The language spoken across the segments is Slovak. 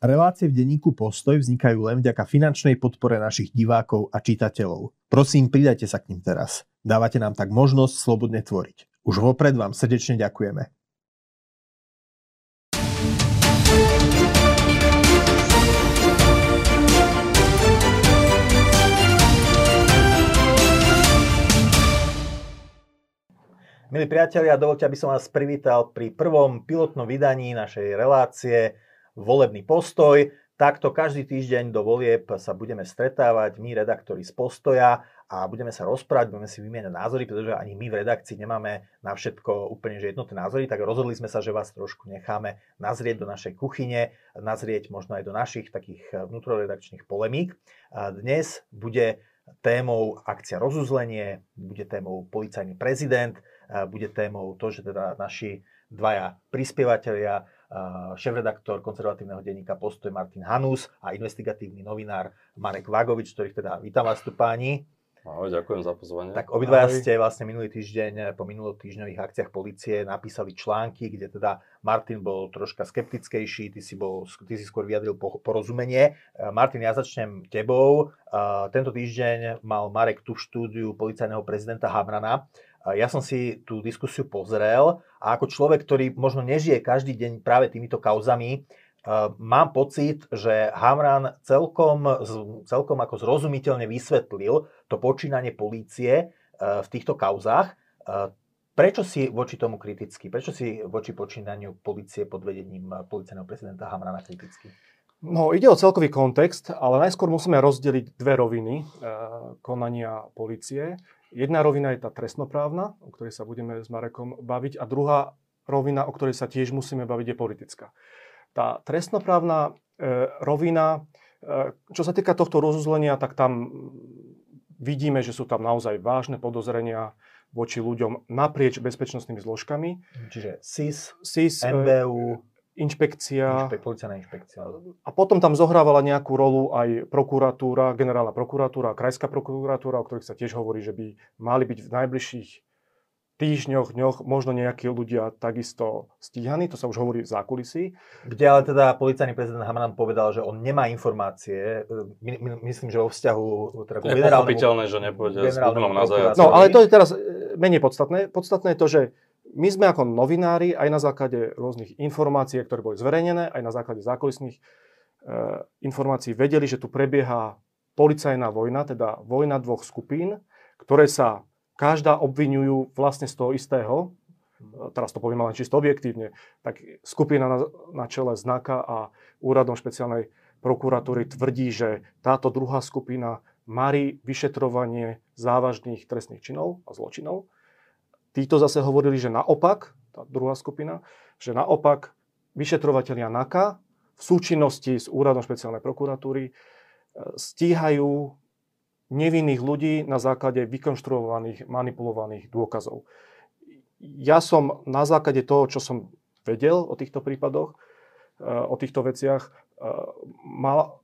Relácie v denníku Postoj vznikajú len vďaka finančnej podpore našich divákov a čitateľov. Prosím, pridajte sa k ním teraz. Dávate nám tak možnosť slobodne tvoriť. Už vopred vám srdečne ďakujeme. Milí priatelia, dovolte, aby som vás privítal pri prvom pilotnom vydaní našej relácie volebný postoj. Takto každý týždeň do volieb sa budeme stretávať, my redaktori z postoja a budeme sa rozprávať, budeme si vymieňať názory, pretože ani my v redakcii nemáme na všetko úplne že jednotné názory, tak rozhodli sme sa, že vás trošku necháme nazrieť do našej kuchyne, nazrieť možno aj do našich takých vnútroredakčných polemík. Dnes bude témou akcia rozuzlenie, bude témou policajný prezident, bude témou to, že teda naši dvaja prispievateľia šéf-redaktor konzervatívneho denníka Postoj Martin Hanus a investigatívny novinár Marek Vagovič, ktorých teda vítam vás tu páni. Ahoj, ďakujem za pozvanie. Tak obidvaja ste vlastne minulý týždeň po minulotýždňových akciách policie napísali články, kde teda Martin bol troška skeptickejší, ty si, bol, ty si skôr vyjadril porozumenie. Martin, ja začnem tebou. Tento týždeň mal Marek tu štúdiu policajného prezidenta Hamrana ja som si tú diskusiu pozrel a ako človek, ktorý možno nežije každý deň práve týmito kauzami, mám pocit, že Hamran celkom, celkom ako zrozumiteľne vysvetlil to počínanie polície v týchto kauzách. Prečo si voči tomu kritický? Prečo si voči počínaniu policie pod vedením policajného prezidenta Hamrana kritický? No, ide o celkový kontext, ale najskôr musíme rozdeliť dve roviny e, konania policie. Jedna rovina je tá trestnoprávna, o ktorej sa budeme s Marekom baviť, a druhá rovina, o ktorej sa tiež musíme baviť, je politická. Tá trestnoprávna e, rovina, e, čo sa týka tohto rozuzlenia, tak tam vidíme, že sú tam naozaj vážne podozrenia voči ľuďom naprieč bezpečnostnými zložkami. Čiže SIS, SIS NBU, inšpekcia. Inšpek, policajná inšpekcia. A potom tam zohrávala nejakú rolu aj prokuratúra, generálna prokuratúra, krajská prokuratúra, o ktorých sa tiež hovorí, že by mali byť v najbližších týždňoch, dňoch možno nejakí ľudia takisto stíhaní, to sa už hovorí v zákulisí. Kde ale teda policajný prezident Hamanan povedal, že on nemá informácie, my, my, myslím, že vo vzťahu teda je generálnemu... že nepôjde s na No ale to je teraz e, menej podstatné. Podstatné je to, že my sme ako novinári aj na základe rôznych informácií, ktoré boli zverejnené, aj na základe zákulisných e, informácií vedeli, že tu prebieha policajná vojna, teda vojna dvoch skupín, ktoré sa každá obvinujú vlastne z toho istého, e, teraz to poviem len čisto objektívne, tak skupina na, na čele znaka a úradom špeciálnej prokuratúry tvrdí, že táto druhá skupina marí vyšetrovanie závažných trestných činov a zločinov Títo zase hovorili, že naopak, tá druhá skupina, že naopak vyšetrovateľia NAKA v súčinnosti s Úradom špeciálnej prokuratúry e, stíhajú nevinných ľudí na základe vykonštruovaných, manipulovaných dôkazov. Ja som na základe toho, čo som vedel o týchto prípadoch, e, o týchto veciach, e, mal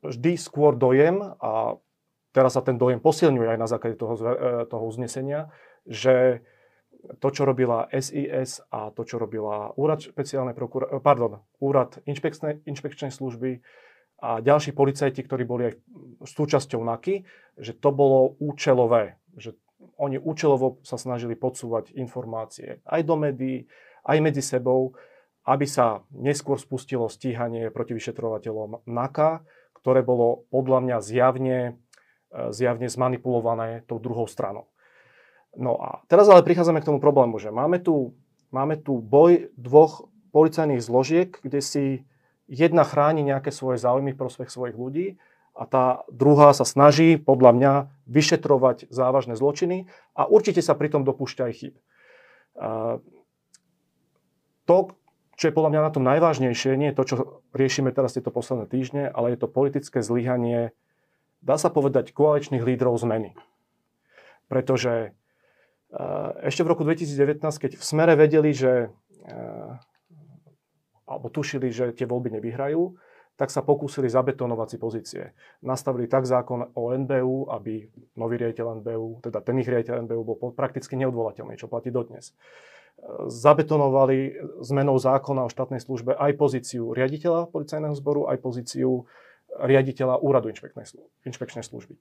vždy skôr dojem, a teraz sa ten dojem posilňuje aj na základe toho, toho uznesenia, že to, čo robila SIS a to, čo robila úrad špeciálnej prokura- pardon, úrad inšpekčnej, inšpekčnej služby a ďalší policajti, ktorí boli aj súčasťou NAKY, že to bolo účelové, že oni účelovo sa snažili podsúvať informácie aj do médií, aj medzi sebou, aby sa neskôr spustilo stíhanie proti vyšetrovateľom NAKA, ktoré bolo podľa mňa zjavne, zjavne zmanipulované tou druhou stranou. No a teraz ale prichádzame k tomu problému, že máme tu, máme tu boj dvoch policajných zložiek, kde si jedna chráni nejaké svoje záujmy v prospech svojich ľudí a tá druhá sa snaží, podľa mňa, vyšetrovať závažné zločiny a určite sa pritom dopúšťa aj chyb. To, čo je podľa mňa na tom najvážnejšie, nie je to, čo riešime teraz tieto posledné týždne, ale je to politické zlyhanie, dá sa povedať, koaličných lídrov zmeny. Pretože ešte v roku 2019, keď v smere vedeli, že eh, alebo tušili, že tie voľby nevyhrajú, tak sa pokúsili zabetonovať si pozície. Nastavili tak zákon o NBU, aby nový riaditeľ NBU, teda ten ich riaditeľ NBU bol prakticky neodvolateľný, čo platí dodnes. zabetonovali zmenou zákona o štátnej službe aj pozíciu riaditeľa policajného zboru, aj pozíciu riaditeľa úradu inšpekčnej služby.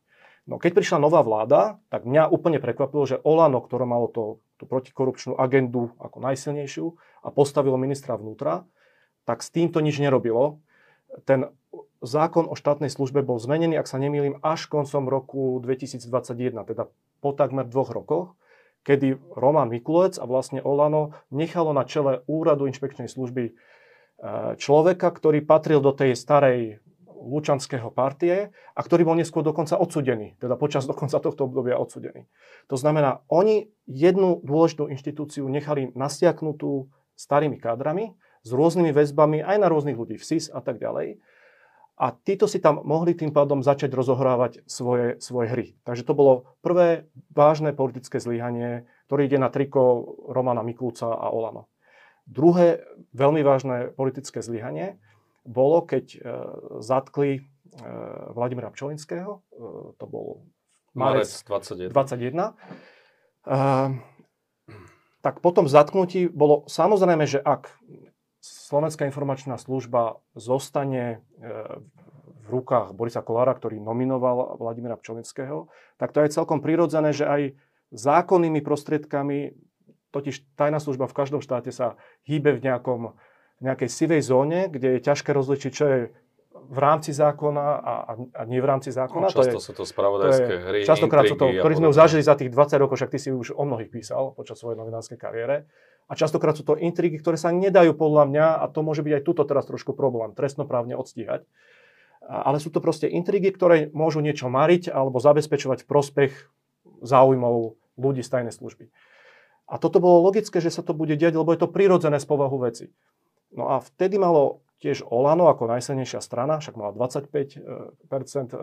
No keď prišla nová vláda, tak mňa úplne prekvapilo, že Olano, ktoré malo to, tú protikorupčnú agendu ako najsilnejšiu a postavilo ministra vnútra, tak s týmto nič nerobilo. Ten zákon o štátnej službe bol zmenený, ak sa nemýlim, až koncom roku 2021, teda po takmer dvoch rokoch, kedy Roman Mikulec a vlastne Olano nechalo na čele úradu inšpekčnej služby e, človeka, ktorý patril do tej starej Lučanského partie a ktorý bol neskôr dokonca odsudený, teda počas dokonca tohto obdobia odsudený. To znamená, oni jednu dôležitú inštitúciu nechali nasiaknutú starými kádrami, s rôznymi väzbami aj na rôznych ľudí v SIS a tak ďalej. A títo si tam mohli tým pádom začať rozohrávať svoje, svoje hry. Takže to bolo prvé vážne politické zlyhanie, ktoré ide na triko Romana Mikulca a Olano. Druhé veľmi vážne politické zlyhanie bolo, keď e, zatkli e, Vladimira Pčolinského, e, to bol marec 21. 21. E, tak potom v zatknutí bolo samozrejme, že ak Slovenská informačná služba zostane v rukách Borisa Kolára, ktorý nominoval Vladimira Pčolinského, tak to je celkom prirodzené, že aj zákonnými prostriedkami, totiž tajná služba v každom štáte sa hýbe v nejakom nejakej sivej zóne, kde je ťažké rozličiť, čo je v rámci zákona a, a nie v rámci zákona. No, často to je, sú to spravodajské to hry, Častokrát sú to, ktorí sme už zažili za tých 20 rokov, však ty si už o mnohých písal počas svojej novinárskej kariére. A častokrát sú to intrigy, ktoré sa nedajú podľa mňa, a to môže byť aj tuto teraz trošku problém, trestnoprávne odstíhať. Ale sú to proste intrigy, ktoré môžu niečo mariť alebo zabezpečovať prospech záujmov ľudí z tajnej služby. A toto bolo logické, že sa to bude diať, lebo je to prirodzené z povahu veci. No a vtedy malo tiež Olano ako najsilnejšia strana, však mala 25%, e,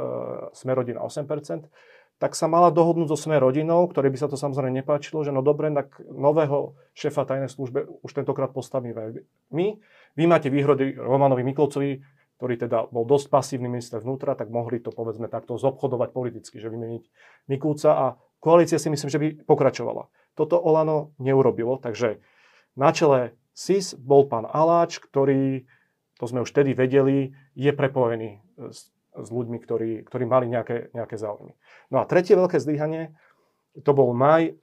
Smerodina 8%, tak sa mala dohodnúť so Sme rodinou, ktorej by sa to samozrejme nepáčilo, že no dobre, tak nového šéfa tajnej službe už tentokrát postavíme my. Vy máte výhrody Romanovi Mikolcovi, ktorý teda bol dosť pasívny minister vnútra, tak mohli to povedzme takto zobchodovať politicky, že vymeniť Mikulca a koalícia si myslím, že by pokračovala. Toto Olano neurobilo, takže na čele SIS bol pán Aláč, ktorý, to sme už vtedy vedeli, je prepojený s, s ľuďmi, ktorí, ktorí mali nejaké, nejaké záujmy. No a tretie veľké zlyhanie, to bol maj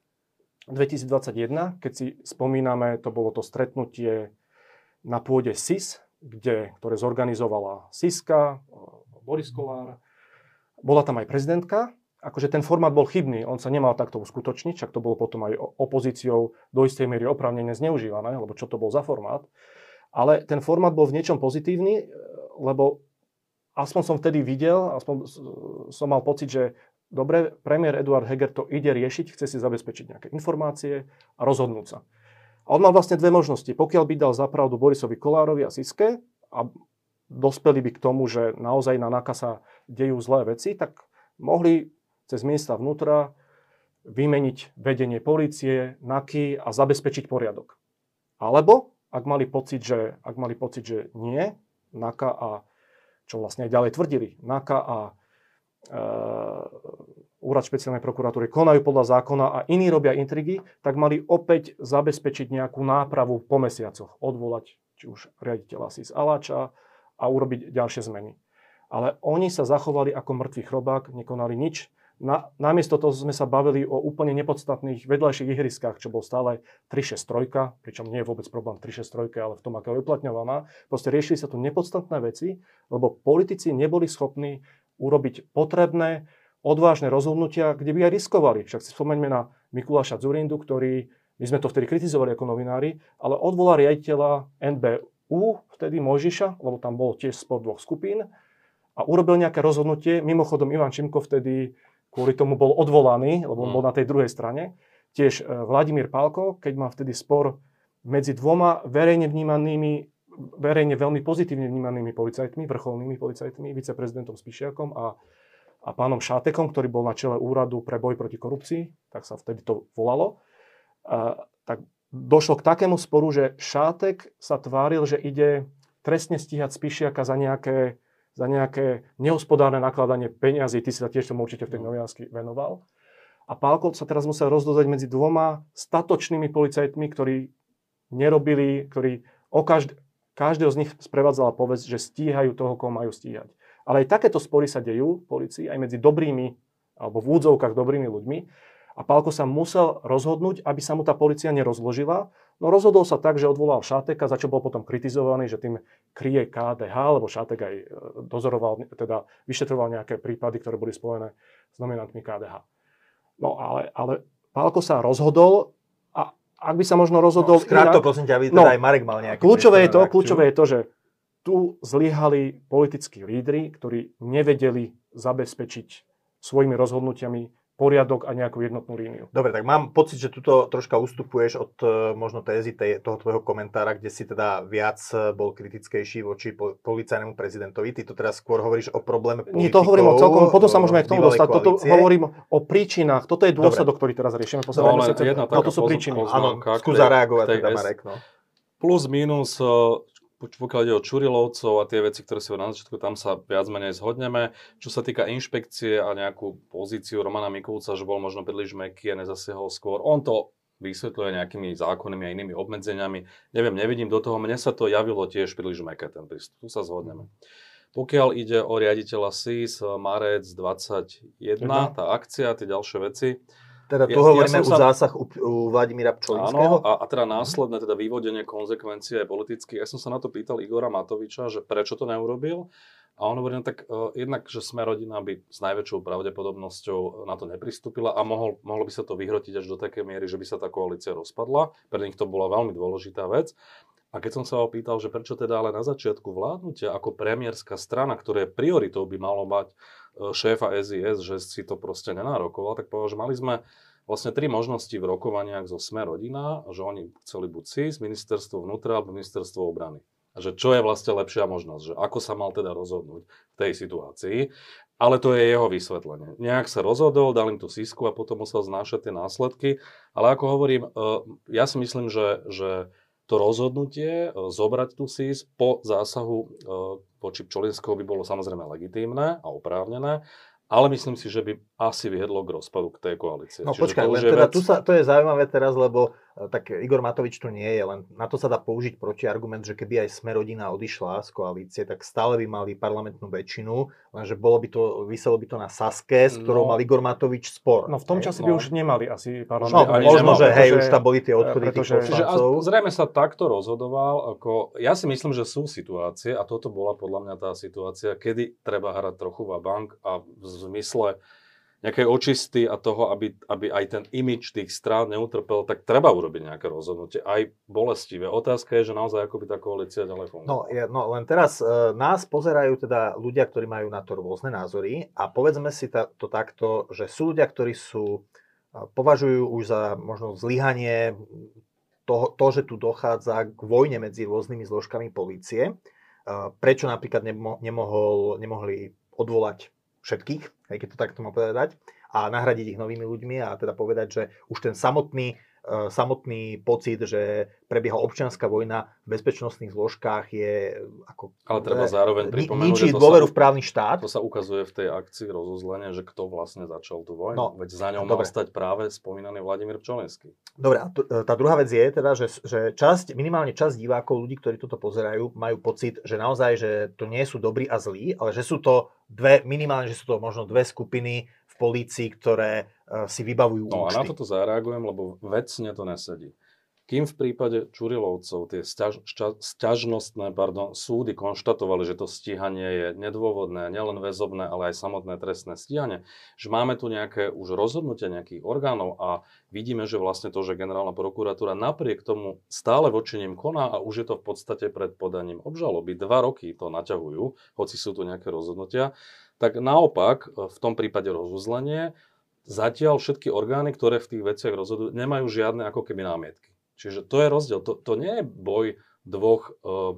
2021, keď si spomíname, to bolo to stretnutie na pôde SIS, kde, ktoré zorganizovala Siska, Boris Kolár, bola tam aj prezidentka akože ten formát bol chybný, on sa nemal takto uskutočniť, však to bolo potom aj opozíciou do istej miery oprávnene zneužívané, lebo čo to bol za formát. Ale ten formát bol v niečom pozitívny, lebo aspoň som vtedy videl, aspoň som mal pocit, že dobre, premiér Eduard Heger to ide riešiť, chce si zabezpečiť nejaké informácie a rozhodnúť sa. A on mal vlastne dve možnosti. Pokiaľ by dal zapravdu Borisovi Kolárovi a Siske a dospeli by k tomu, že naozaj na NAKA sa dejú zlé veci, tak mohli cez ministra vnútra vymeniť vedenie policie, NAKY a zabezpečiť poriadok. Alebo, ak mali pocit, že, ak mali pocit, že nie, NAKA a, čo vlastne aj ďalej tvrdili, NAKA a e, Úrad špeciálnej prokuratúry konajú podľa zákona a iní robia intrigy, tak mali opäť zabezpečiť nejakú nápravu po mesiacoch. Odvolať či už riaditeľa SIS Aláča a urobiť ďalšie zmeny. Ale oni sa zachovali ako mŕtvý chrobák, nekonali nič, na, namiesto toho sme sa bavili o úplne nepodstatných vedľajších ihriskách, čo bol stále 363, pričom nie je vôbec problém 363, ale v tom, ako je uplatňovaná. Proste riešili sa tu nepodstatné veci, lebo politici neboli schopní urobiť potrebné, odvážne rozhodnutia, kde by aj riskovali. Však si spomeňme na Mikuláša Zurindu, ktorý, my sme to vtedy kritizovali ako novinári, ale odvolal riaditeľa NBU, vtedy Mojžiša, lebo tam bol tiež spod dvoch skupín, a urobil nejaké rozhodnutie. Mimochodom, Ivan Čimko vtedy kvôli tomu bol odvolaný, lebo on bol mm. na tej druhej strane. Tiež e, Vladimír Pálko, keď mal vtedy spor medzi dvoma verejne vnímanými, verejne veľmi pozitívne vnímanými policajtmi, vrcholnými policajtmi, viceprezidentom Spišiakom a, a pánom Šátekom, ktorý bol na čele úradu pre boj proti korupcii, tak sa vtedy to volalo. A, tak došlo k takému sporu, že Šátek sa tváril, že ide trestne stíhať Spišiaka za nejaké za nejaké nehospodárne nakladanie peňazí. Ty si sa tiež tomu určite v tej no. novinársky venoval. A Pálko sa teraz musel rozdozať medzi dvoma statočnými policajtmi, ktorí nerobili, ktorí o každ- každého z nich sprevádzala povesť, že stíhajú toho, koho majú stíhať. Ale aj takéto spory sa dejú v policii aj medzi dobrými, alebo v údzovkách dobrými ľuďmi. A Pálko sa musel rozhodnúť, aby sa mu tá policia nerozložila. No rozhodol sa tak, že odvolal Šáteka, za čo bol potom kritizovaný, že tým kryje KDH, lebo Šátek aj e, dozoroval, teda vyšetroval nejaké prípady, ktoré boli spojené s nominantmi KDH. No ale, ale Pálko sa rozhodol a ak by sa možno rozhodol... No, skrát to prosím ťa, aby teda no, aj Marek mal nejaký... Kľúčové je, to, kľúčové je to, že tu zlyhali politickí lídry, ktorí nevedeli zabezpečiť svojimi rozhodnutiami poriadok a nejakú jednotnú líniu. Dobre, tak mám pocit, že tuto troška ustupuješ od uh, možno tézy tej, toho tvojho komentára, kde si teda viac e, bol kritickejší voči po, policajnému prezidentovi. Ty to teraz skôr hovoríš o probléme politikov. Nie, to hovorím o celkom, potom sa môžeme aj k tomu dostať. Toto hovorím o príčinách. Toto je dôsledok, ktorý teraz riešime. No, ale jedna no, to sú príčiny. Áno, skús zareagovať teda, Marek. No. Plus, minus, e, pokiaľ ide o Čurilovcov a tie veci, ktoré si na začiatku, tam sa viac menej zhodneme. Čo sa týka inšpekcie a nejakú pozíciu Romana Mikulca, že bol možno príliš meký a nezasiahol skôr, on to vysvetľuje nejakými zákonnými a inými obmedzeniami. Neviem, nevidím do toho, mne sa to javilo tiež príliš meké ten prístup. Tu sa zhodneme. Pokiaľ ide o riaditeľa SIS, Marec 21, tá akcia, tie ďalšie veci, teda tu ja, hovoríme ja o sa... zásah u, u Vladimíra Pčolinského? Áno, a, a teda následné teda vyvodenie konzekvencie politicky. Ja som sa na to pýtal Igora Matoviča, že prečo to neurobil. A on hovorí, no tak uh, jednak, že sme rodina by s najväčšou pravdepodobnosťou na to nepristúpila a mohol, mohlo by sa to vyhrotiť až do takej miery, že by sa tá koalícia rozpadla. Pre nich to bola veľmi dôležitá vec. A keď som sa opýtal, že prečo teda ale na začiatku vládnutia ako premiérska strana, ktoré prioritou by malo mať šéfa SIS, že si to proste nenárokoval, tak povedal, že mali sme vlastne tri možnosti v rokovaniach zo Sme rodina, že oni chceli buď SIS, ministerstvo vnútra alebo ministerstvo obrany. A že čo je vlastne lepšia možnosť, že ako sa mal teda rozhodnúť v tej situácii. Ale to je jeho vysvetlenie. Nejak sa rozhodol, dal im tú sísku a potom musel znášať tie následky. Ale ako hovorím, e, ja si myslím, že, že to rozhodnutie e, zobrať tú SIS po zásahu e, voči Pčolinského by bolo samozrejme legitímne a oprávnené, ale myslím si, že by asi vyhedlo k rozpadu k tej koalície. No Čiže počkaj, len teda vec... tu sa, to je zaujímavé teraz, lebo tak Igor Matovič tu nie je, len na to sa dá použiť protiargument, že keby aj Smerodina odišla z koalície, tak stále by mali parlamentnú väčšinu, lenže bolo by to, vyselo by to na Saske, s ktorou no, mal Igor Matovič spor. No v tom čase no. by už nemali asi parlament. No, možno, že hej, už tam boli tie odchody pretože, tých poslancov. Zrejme sa takto rozhodoval, ako, ja si myslím, že sú situácie, a toto bola podľa mňa tá situácia, kedy treba hrať trochu va bank a v zmysle nejakej očisty a toho, aby, aby aj ten imič tých strán neutrpel, tak treba urobiť nejaké rozhodnutie, aj bolestivé. Otázka je, že naozaj ako by tá koalícia ďalej fungovala. No, je, no len teraz e, nás pozerajú teda ľudia, ktorí majú na to rôzne názory a povedzme si ta, to takto, že sú ľudia, ktorí sú, e, považujú už za možno zlyhanie to, to, že tu dochádza k vojne medzi rôznymi zložkami polície. E, prečo napríklad nemo, nemohol, nemohli odvolať všetkých, keď to takto má povedať, a nahradiť ich novými ľuďmi a teda povedať, že už ten samotný samotný pocit, že prebieha občianská vojna v bezpečnostných zložkách je ako... Ale treba zároveň pripomenúť, ničí dôveru sa, v právny štát. To sa ukazuje v tej akcii rozuzlenia, že kto vlastne začal tú vojnu. No, Veď za ňou mal stať práve spomínaný Vladimír Pčolenský. Dobre, a e, tá druhá vec je teda, že, že časť, minimálne časť divákov, ľudí, ktorí toto pozerajú, majú pocit, že naozaj, že to nie sú dobrí a zlí, ale že sú to dve, minimálne, že sú to možno dve skupiny v polícii, ktoré si vybavujú No účty. a na toto zareagujem, lebo vecne to nesedí. Kým v prípade Čurilovcov tie sťaž, šťa, sťažnostné pardon, súdy konštatovali, že to stíhanie je nedôvodné, nielen väzobné, ale aj samotné trestné stíhanie, že máme tu nejaké už rozhodnutia nejakých orgánov a vidíme, že vlastne to, že generálna prokuratúra napriek tomu stále voči nim koná a už je to v podstate pred podaním obžaloby. Dva roky to naťahujú, hoci sú tu nejaké rozhodnutia tak naopak e, v tom prípade rozuzlenie zatiaľ všetky orgány, ktoré v tých veciach rozhodujú, nemajú žiadne ako keby námietky. Čiže to je rozdiel. To, to nie je boj dvoch uh,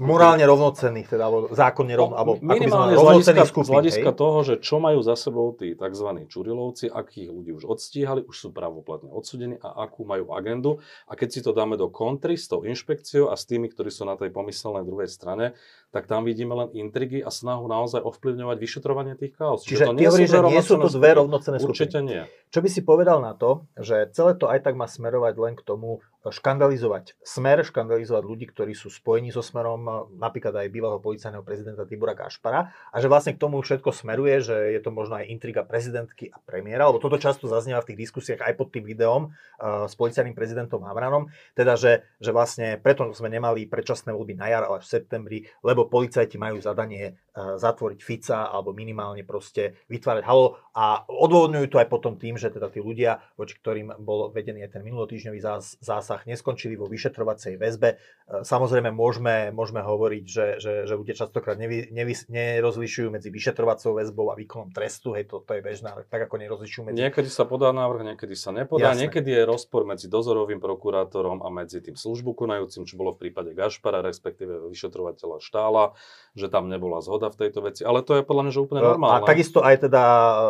morálne rovnocenných, teda, alebo zákonne rovno, alebo minimálne ako z hľadiska, skupín, z hľadiska toho, že čo majú za sebou tí tzv. čurilovci, akých ľudí už odstíhali, už sú pravoplatne odsudení a akú majú agendu. A keď si to dáme do kontry s tou inšpekciou a s tými, ktorí sú na tej pomyselnej druhej strane, tak tam vidíme len intrigy a snahu naozaj ovplyvňovať vyšetrovanie tých chaos. Čiže, Čiže ty hovoríš, že nie sú to dve rovnocené skupiny. Určite nie. Čo by si povedal na to, že celé to aj tak má smerovať len k tomu škandalizovať smer, škandalizovať ľudí, ktorí sú spojení so smerom, napríklad aj bývalého policajného prezidenta Tibora Gašpara a že vlastne k tomu všetko smeruje, že je to možno aj intriga prezidentky a premiéra, lebo toto často zaznieva v tých diskusiách aj pod tým videom uh, s policajným prezidentom Havranom, teda že, že vlastne preto sme nemali predčasné voľby na jar, ale v septembri, lebo policajti majú zadanie uh, zatvoriť Fica alebo minimálne proste vytvárať halo a odôvodňujú to aj potom tým, že teda tí ľudia, voči ktorým bol vedený aj ten minulotýždňový zásah, neskončili vo vyšetrovacej väzbe. E, samozrejme môžeme, môžeme hovoriť, že, že, že ľudia častokrát nevy, nevy, nerozlišujú medzi vyšetrovacou väzbou a výkonom trestu, hej, to, to je bežné, ale tak ako nerozlišujú medzi... Niekedy sa podá návrh, niekedy sa nepodá, Jasne. niekedy je rozpor medzi dozorovým prokurátorom a medzi tým službu konajúcim, čo bolo v prípade Gašpara, respektíve vyšetrovateľa Štála, že tam nebola zhoda v tejto veci, ale to je podľa mňa že úplne normálne. A takisto aj teda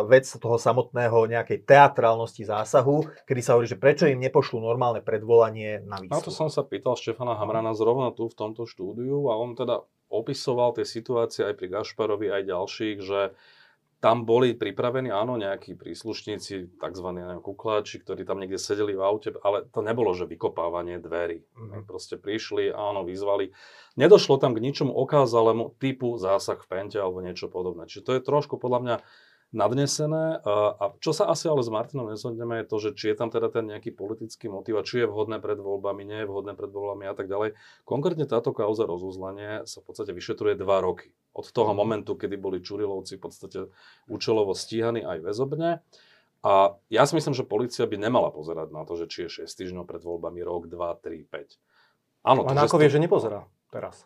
vec toho samotného nejakej teatrálnosti zásahu, kedy sa hovorí, že prečo im nepošlú normálne predvolanie na výsluh. Na to som sa pýtal Štefana Hamrana zrovna tu v tomto štúdiu a on teda opisoval tie situácie aj pri Gašparovi, aj ďalších, že tam boli pripravení, áno, nejakí príslušníci, tzv. Neviem, kukláči, ktorí tam niekde sedeli v aute, ale to nebolo, že vykopávanie dverí. Mm-hmm. Proste prišli, áno, vyzvali. Nedošlo tam k ničomu okázalému typu zásah v pente alebo niečo podobné. Čiže to je trošku podľa mňa nadnesené. A čo sa asi ale s Martinom nezhodneme je to, že či je tam teda ten nejaký politický motiv a či je vhodné pred voľbami, nie je vhodné pred voľbami a tak ďalej. Konkrétne táto kauza rozuzlenie sa v podstate vyšetruje dva roky. Od toho mhm. momentu, kedy boli Čurilovci v podstate účelovo stíhaní aj väzobne. A ja si myslím, že policia by nemala pozerať na to, že či je 6 týždňov pred voľbami, rok, 2, 3, 5. Áno, Len ako vie, že nepozerá teraz?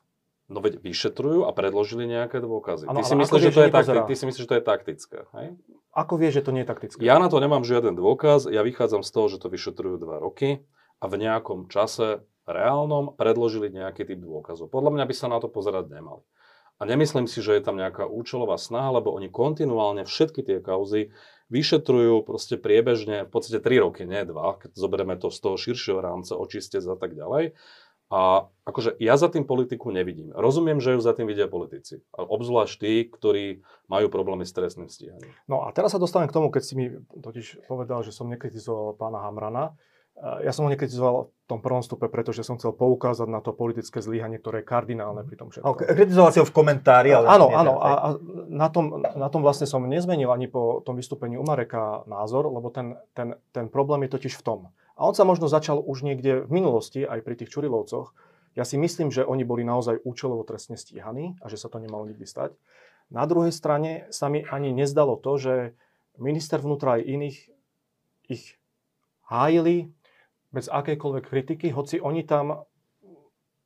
No veď vyšetrujú a predložili nejaké dôkazy. Ano, ty, si myslíš, že to je takti- ty si myslíš, že to je taktické, hej? Ako vieš, že to nie je taktické? Ja na to nemám žiaden dôkaz, ja vychádzam z toho, že to vyšetrujú dva roky a v nejakom čase reálnom predložili nejaký typ dôkazov. Podľa mňa by sa na to pozerať nemali. A nemyslím si, že je tam nejaká účelová snaha, lebo oni kontinuálne všetky tie kauzy vyšetrujú proste priebežne, v podstate 3 roky, nie 2, keď zoberieme to z toho širšieho rámca, očistec a tak ďalej. A akože ja za tým politiku nevidím. Rozumiem, že ju za tým vidia politici. Obzvlášť tí, ktorí majú problémy s trestným stíhaním. No a teraz sa dostanem k tomu, keď si mi totiž povedal, že som nekritizoval pána Hamrana. Ja som ho nekritizoval v tom prvom stupe, pretože som chcel poukázať na to politické zlyhanie, ktoré je kardinálne pri tom všetkom. Okay, kritizoval si ho v komentári, ale... Áno, áno. A, a na, tom, na tom vlastne som nezmenil ani po tom vystúpení u Mareka názor, lebo ten, ten, ten problém je totiž v tom, a on sa možno začal už niekde v minulosti, aj pri tých Čurilovcoch. Ja si myslím, že oni boli naozaj účelovo trestne stíhaní a že sa to nemalo nikdy stať. Na druhej strane sa mi ani nezdalo to, že minister vnútra aj iných ich hájili bez akejkoľvek kritiky, hoci oni tam,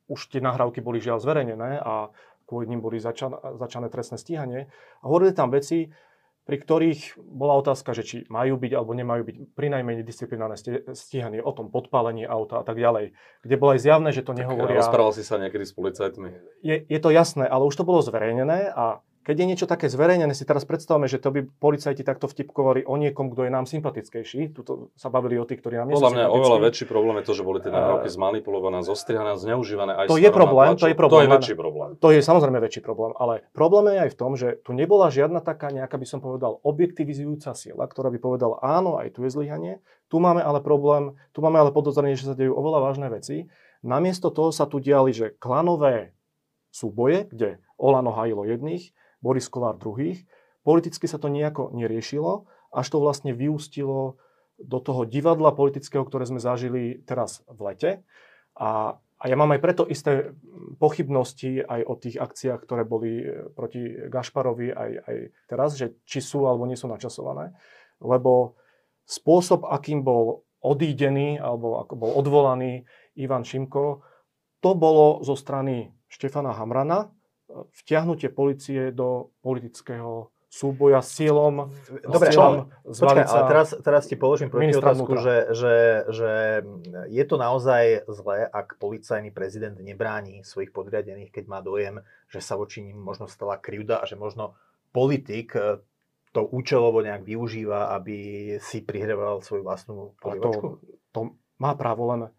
už tie nahrávky boli žiaľ zverejnené a kvôli ním boli začané, začané trestné stíhanie. A hovorili tam veci, pri ktorých bola otázka, že či majú byť alebo nemajú byť pri najmenej disciplinárne stíhanie o tom podpálení auta a tak ďalej. Kde bolo aj zjavné, že to nehovoria... Rozprával si sa niekedy s policajtmi. Je, je to jasné, ale už to bolo zverejnené a keď je niečo také zverejnené, si teraz predstavme, že to by policajti takto vtipkovali o niekom, kto je nám sympatickejší. Tuto sa bavili o tých, ktorí nám nie Podľa mňa oveľa väčší problém je to, že boli tie nahrávky zmanipulované, zostrihané, zneužívané aj to je problém, to je problém. To je väčší problém. To je samozrejme väčší problém, ale problém je aj v tom, že tu nebola žiadna taká nejaká, by som povedal, objektivizujúca sila, ktorá by povedala, áno, aj tu je zlyhanie, tu máme ale problém, tu máme ale podozrenie, že sa dejú oveľa vážne veci. Namiesto toho sa tu diali, že klanové súboje, kde Olano hajilo jedných, Boris Kolár druhých. Politicky sa to nejako neriešilo, až to vlastne vyústilo do toho divadla politického, ktoré sme zažili teraz v lete. A, a ja mám aj preto isté pochybnosti aj o tých akciách, ktoré boli e, proti Gašparovi aj, aj teraz, že či sú alebo nie sú načasované. Lebo spôsob, akým bol odídený alebo ako bol odvolaný Ivan Šimko, to bolo zo strany Štefana Hamrana, vtiahnutie policie do politického súboja s cieľom... Dobre, cieľom počkaj, ale teraz, teraz ti položím proti otázku, že, že, že je to naozaj zlé, ak policajný prezident nebráni svojich podriadených, keď má dojem, že sa voči ním možno stala krivda a že možno politik e, to účelovo nejak využíva, aby si prihrával svoju vlastnú polievačku? To, to má právo, len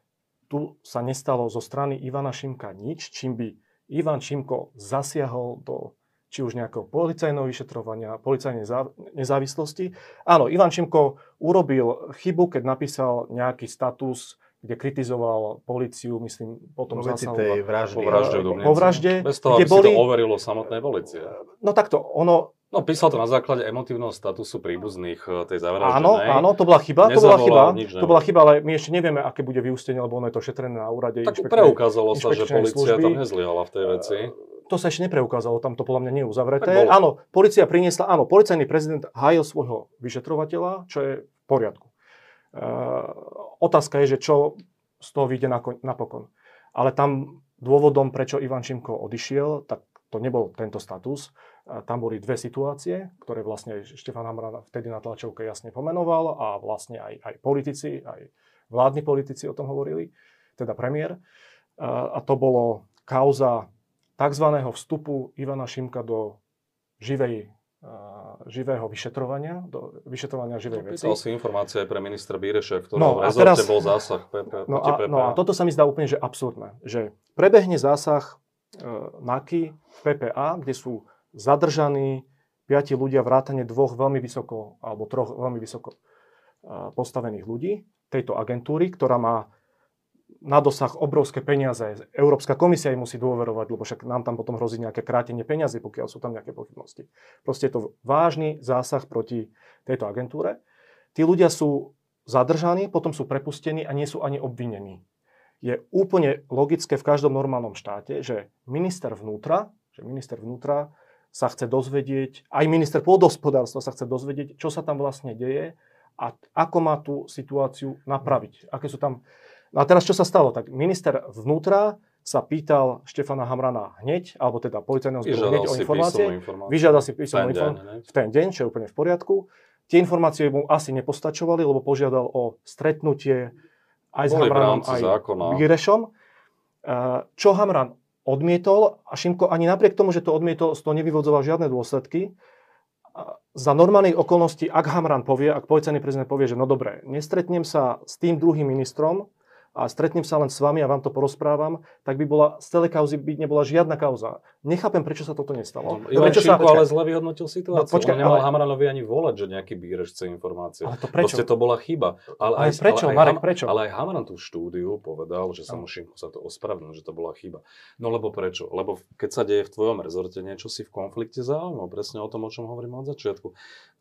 tu sa nestalo zo strany Ivana Šimka nič, čím by Ivan Šimko zasiahol do či už nejakého policajného vyšetrovania, policajnej nezávislosti. Áno, Ivan Šimko urobil chybu, keď napísal nejaký status, kde kritizoval policiu, myslím, potom zásahol tej vraždy. Po vražde, po vražde Bez toho, kde aby boli... si to overilo samotnej policie. No takto, ono, No písal to na základe emotívneho statusu príbuzných e, tej zavraždenej. Áno, áno, to bola chyba, to bola chyba, nič to bola chyba, ale my ešte nevieme, aké bude vyústenie, lebo ono je to šetrené na úrade. Tak preukázalo sa, že policia tam nezliala v tej veci. E, to sa ešte nepreukázalo, tam to podľa mňa nie je uzavreté. Áno, policia priniesla, áno, policajný prezident hájil svojho vyšetrovateľa, čo je v poriadku. Uh, otázka je, že čo z toho vyjde napokon. Ale tam dôvodom, prečo Ivan Šimko odišiel, tak to nebol tento status. Tam boli dve situácie, ktoré vlastne Štefan Hamran vtedy na tlačovke jasne pomenoval a vlastne aj, aj politici, aj vládni politici o tom hovorili, teda premiér. A to bolo kauza tzv. vstupu Ivana Šimka do živej živého vyšetrovania, do vyšetrovania živej no, veci. Pýtal si informácie pre ministra Bíreša, v ktorom no, rezorte teraz, bol zásah PP, no a, no a toto sa mi zdá úplne že absurdné, že prebehne zásah e, NAKY v PPA, kde sú zadržaní piati ľudia vrátane dvoch veľmi vysoko, alebo troch veľmi vysoko postavených ľudí tejto agentúry, ktorá má na dosah obrovské peniaze. Európska komisia im musí dôverovať, lebo však nám tam potom hrozí nejaké krátenie peniazy, pokiaľ sú tam nejaké pochybnosti. Proste je to vážny zásah proti tejto agentúre. Tí ľudia sú zadržaní, potom sú prepustení a nie sú ani obvinení. Je úplne logické v každom normálnom štáte, že minister vnútra, že minister vnútra sa chce dozvedieť, aj minister pôdohospodárstva sa chce dozvedieť, čo sa tam vlastne deje a ako má tú situáciu napraviť. Aké sú tam No a teraz čo sa stalo? Tak minister vnútra sa pýtal Štefana Hamrana hneď, alebo teda policajného zboru hneď o informácie. Vyžiadal si písomnú informáciu v ten deň, čo je úplne v poriadku. Tie informácie mu asi nepostačovali, lebo požiadal o stretnutie aj s Hamranom, aj Girešom. Čo Hamran odmietol a Šimko ani napriek tomu, že to odmietol, z toho nevyvodzoval žiadne dôsledky. Za normálnej okolnosti, ak Hamran povie, ak policajný prezident povie, že no dobre, nestretnem sa s tým druhým ministrom, a stretnem sa len s vami a vám to porozprávam, tak by bola z celej kauzy by nebola žiadna kauza. Nechápem, prečo sa toto nestalo. No, Ivan prečo sa, ale zle vyhodnotil situáciu. No, počkaj, On nemal ale... Hamranovi ani volať, že nejaký bíreš chce informácie. Ale to prečo? Proste to bola chyba. Ale, ale aj, prečo, ale aj, Marek, prečo? Ale aj Hamran tú štúdiu povedal, že sa mu Šimku sa to ospravedlnil, že to bola chyba. No lebo prečo? Lebo keď sa deje v tvojom rezorte niečo si v konflikte záujmov, presne o tom, o čom hovorím od začiatku.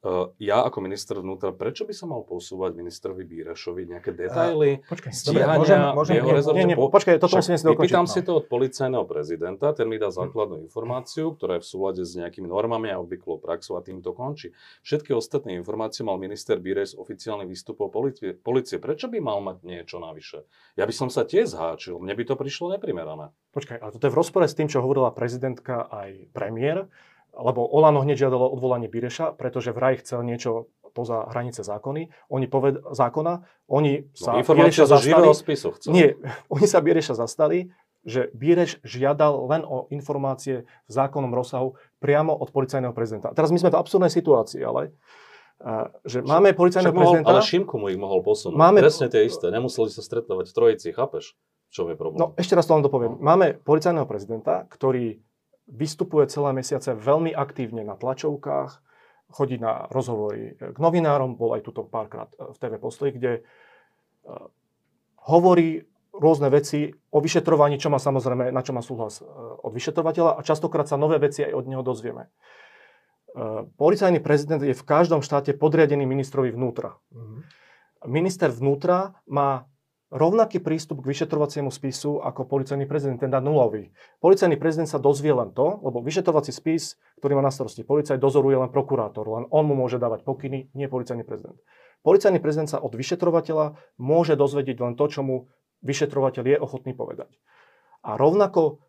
Uh, ja ako minister vnútra, prečo by som mal posúvať ministrovi Bírešovi nejaké detaily, uh, počkaj, stíhania, môžem, môžem, jeho rezorte. Nie, nie, počkaj, toto musím si dokončiť. Vypýtam no. si to od policajného prezidenta, ten mi dá hm. Základnú informáciu, ktorá je v súlade s nejakými normami a obvyklou praxou a tým to končí. Všetky ostatné informácie mal minister Bíres oficiálnych výstupov policie. policie. Prečo by mal mať niečo navyše? Ja by som sa tiež zháčil, mne by to prišlo neprimerané. Počkaj, ale toto je v rozpore s tým, čo hovorila prezidentka aj premiér, lebo Olano hneď žiadalo odvolanie Bireša, pretože vraj chcel niečo poza hranice zákony. Oni poved, zákona, oni no, sa no, Biereša zastali. Nie, oni sa Biereša zastali, že Biereš žiadal len o informácie v zákonnom rozsahu priamo od policajného prezidenta. A teraz my sme v absurdnej situácii, ale že máme policajného prezidenta... Ale Šimku mu ich mohol posunúť. Máme... Presne tie isté. Nemuseli sa stretávať v trojici, chápeš? Čo je problém? No, ešte raz to len dopoviem. No. Máme policajného prezidenta, ktorý vystupuje celé mesiace veľmi aktívne na tlačovkách, chodí na rozhovory k novinárom, bol aj tuto párkrát v TV Postoji, kde e, hovorí rôzne veci o vyšetrovaní, čo má samozrejme, na čo má súhlas e, od vyšetrovateľa a častokrát sa nové veci aj od neho dozvieme. E, policajný prezident je v každom štáte podriadený ministrovi vnútra. Mm-hmm. Minister vnútra má rovnaký prístup k vyšetrovaciemu spisu ako policajný prezident, teda nulový. Policajný prezident sa dozvie len to, lebo vyšetrovací spis, ktorý má na starosti policaj, dozoruje len prokurátor, len on mu môže dávať pokyny, nie policajný prezident. Policajný prezident sa od vyšetrovateľa môže dozvedieť len to, čo mu vyšetrovateľ je ochotný povedať. A rovnako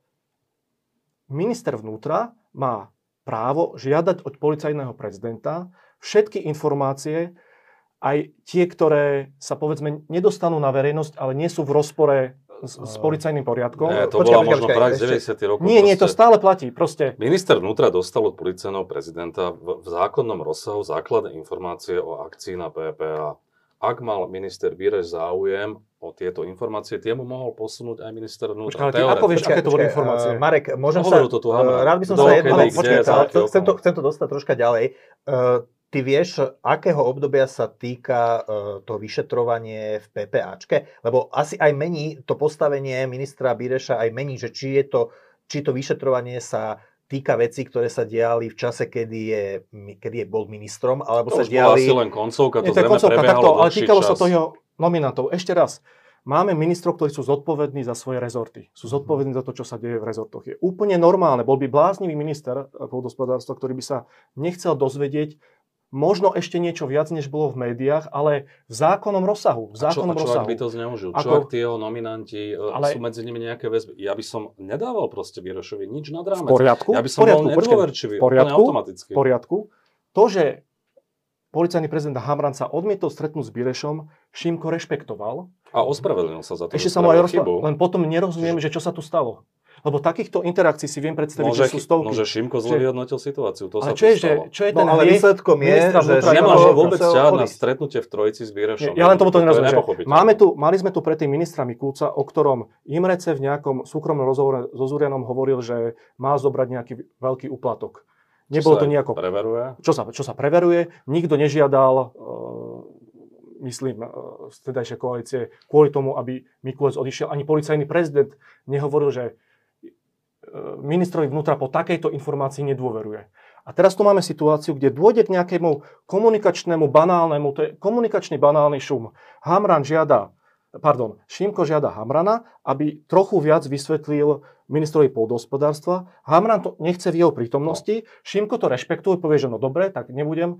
minister vnútra má právo žiadať od policajného prezidenta všetky informácie, aj tie, ktoré sa povedzme nedostanú na verejnosť, ale nie sú v rozpore s, s policajným poriadkom. Nie, to počkaj, bola možno prax 90. rokov. Nie, proste. nie, to stále platí. Proste. Minister vnútra dostal od policajného prezidenta v, v zákonnom rozsahu základné informácie o akcii na PPA. Ak mal minister Bíreš záujem o tieto informácie, tie mu mohol posunúť aj minister vnútra. Počkaj, ale ty ako vieš, aké to boli informácie? Uh, Marek, môžem sa... to tu Hamran. rád by som sa jedno... Počkaj, chcem, to, chcem to dostať troška ďalej. Uh, ty vieš, akého obdobia sa týka uh, to vyšetrovanie v PPAčke? Lebo asi aj mení to postavenie ministra Bireša, aj mení, že či je to, či to vyšetrovanie sa týka vecí, ktoré sa diali v čase, kedy, je, kedy je bol ministrom, alebo To sa diali... asi len koncovka, to Nie, to zrejme koncovka, prebiehalo takto, ale týkalo sa čas. to jeho nominantov. Ešte raz, máme ministrov, ktorí sú zodpovední za svoje rezorty. Sú zodpovední za to, čo sa deje v rezortoch. Je úplne normálne. Bol by bláznivý minister pôdospodárstva, ktorý by sa nechcel dozvedieť možno ešte niečo viac, než bolo v médiách, ale v zákonnom rozsahu. V A čo, zákonnom a čo rozsahu. ak by to zneužil? Čo Ako- ak tí jeho nominanti, ale... Ale- sú medzi nimi nejaké väzby? Ja by som nedával proste Výrošovi nič nad v rámec. poriadku? Ja by som v poriadku, bol nedôverčivý, v poriadku, automaticky. v poriadku. To, že policajný prezident Hamran sa odmietol stretnúť s Birešom, Šimko rešpektoval. A ospravedlnil sa za to, Ešte sa mu aj chybu. len potom nerozumiem, že čo sa tu stalo. Lebo takýchto interakcií si viem predstaviť, Môže, že sú stovky. môže Šimko zle vyhodnotil situáciu, to ale sa čo je, že, čo je No ten ale hriech výsledkom je, že Šimko vôbec ťahať na stretnutie v trojici s Bírešom. Ja len tomu to nerozumiem. nepochopiteľné. Máme tu, mali sme tu predtým ministra Mikulca, o ktorom Imrece v nejakom súkromnom rozhovore so Zurianom hovoril, že má zobrať nejaký veľký úplatok. Nebolo to nejako... Preveruje. Čo sa, čo sa preveruje, nikto nežiadal, uh, myslím, uh, z tedajšej koalície, kvôli tomu, aby Mikulec odišiel. Ani policajný prezident nehovoril, že uh, ministrovi vnútra po takejto informácii nedôveruje. A teraz tu máme situáciu, kde dôjde k nejakému komunikačnému banálnemu, to je komunikačný banálny šum. Hamran žiada, pardon, Šimko žiada Hamrana, aby trochu viac vysvetlil ministrovi pôdohospodárstva. Hamran to nechce v jeho prítomnosti, Šimko to rešpektuje, povie, že no dobre, tak nebudem,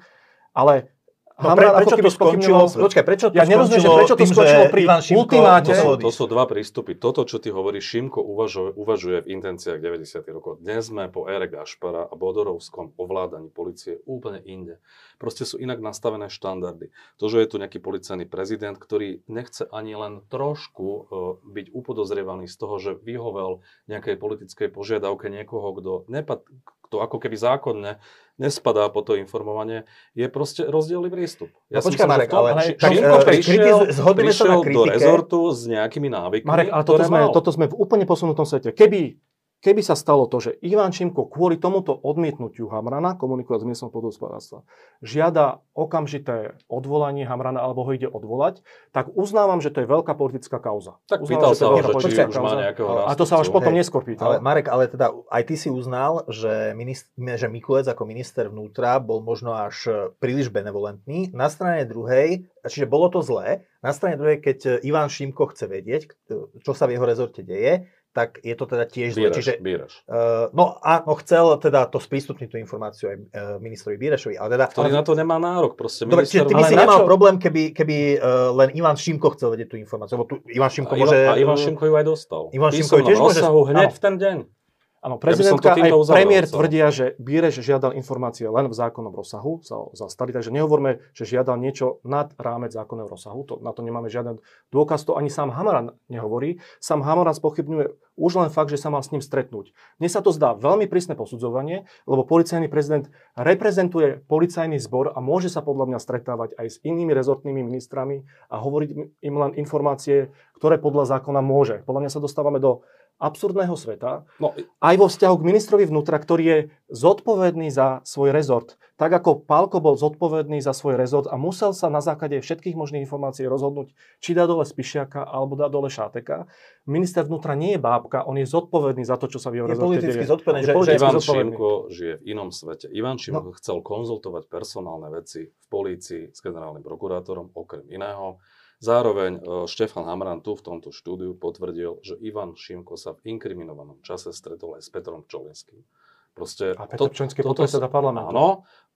ale No pre, prečo to skončilo? Počkaj, prečo to Ja nerozumiem, že skončilo prečo to tým, skončilo pri Ivan Šimko ultimáte? To sú, to sú dva prístupy. Toto, čo ty hovoríš, Šimko uvažuje, uvažuje v intenciách 90. rokov. Dnes sme po ére Gašpara a Bodorovskom ovládaní policie úplne inde. Proste sú inak nastavené štandardy. To, že je tu nejaký policajný prezident, ktorý nechce ani len trošku uh, byť upodozrievaný z toho, že vyhovel nejakej politickej požiadavke niekoho, kto, nepad, kto ako keby zákonne nespadá po to informovanie, je proste rozdielný prístup. No si počkaj, Marek, tom- ale tak, Šimko eh, prišiel, sa na prišiel do rezortu s nejakými návykmi, Marek, ale toto sme, mal. toto sme v úplne posunutom svete. Keby, keby sa stalo to, že Ivan Šimko kvôli tomuto odmietnutiu Hamrana, komunikovať s ministrom podhospodárstva, žiada okamžité odvolanie Hamrana alebo ho ide odvolať, tak uznávam, že to je veľká politická kauza. Tak Uznávam, pýtal sa je ho, že či už má kauza. nejakého A to sa až nástupcu. potom Hej. neskôr Ale pýtal. Marek, ale teda aj ty si uznal, že, minist- že Mikulec ako minister vnútra bol možno až e, príliš benevolentný. Na strane druhej, čiže bolo to zlé, na strane druhej, keď Ivan Šimko chce vedieť, čo sa v jeho rezorte deje, tak je to teda tiež. Bíreš, Čiže, bíreš. uh, no áno, chcel teda to sprístupniť tú informáciu aj uh, ministrovi Bírešovi, ale teda... Ktorý na to nemá nárok. Proste Dobre, čiže minister ty by Ale si nemal čo? problém, keby, keby uh, len Ivan Šimko chcel vedieť tú informáciu, lebo tu Ivan Šimko a, môže... Ivan, a Ivan Šimko ju aj dostal. Ivan Šimko ju tiež môže- hneď Áno. v ten deň. Áno, prezidentka aj týmto uzavrel premiér celé. tvrdia, že Bíreš žiadal informácie len v zákonnom rozsahu, sa zastali, takže nehovorme, že žiadal niečo nad rámec zákonného rozsahu, to, na to nemáme žiaden dôkaz, to ani sám Hamaran nehovorí. Sám Hamaran spochybňuje už len fakt, že sa mal s ním stretnúť. Mne sa to zdá veľmi prísne posudzovanie, lebo policajný prezident reprezentuje policajný zbor a môže sa podľa mňa stretávať aj s inými rezortnými ministrami a hovoriť im len informácie, ktoré podľa zákona môže. Podľa mňa sa dostávame do absurdného sveta, No, aj vo vzťahu k ministrovi vnútra, ktorý je zodpovedný za svoj rezort. Tak ako Pálko bol zodpovedný za svoj rezort a musel sa na základe všetkých možných informácií rozhodnúť, či dá dole Spišiaka alebo dá dole Šáteka. Minister vnútra nie je bábka, on je zodpovedný za to, čo sa v jeho Je rezorte politicky zodpovedný, Je že- politicky Ivan. Šimko žije v inom svete. Ivan Šimko chcel konzultovať personálne veci v polícii s generálnym prokurátorom, okrem iného. Zároveň e, Štefan Hamran tu v tomto štúdiu potvrdil, že Ivan Šimko sa v inkriminovanom čase stretol aj s Petrom Čolinským. Proste A Petr Čolinský je toto podpredseda parlamentu. Áno,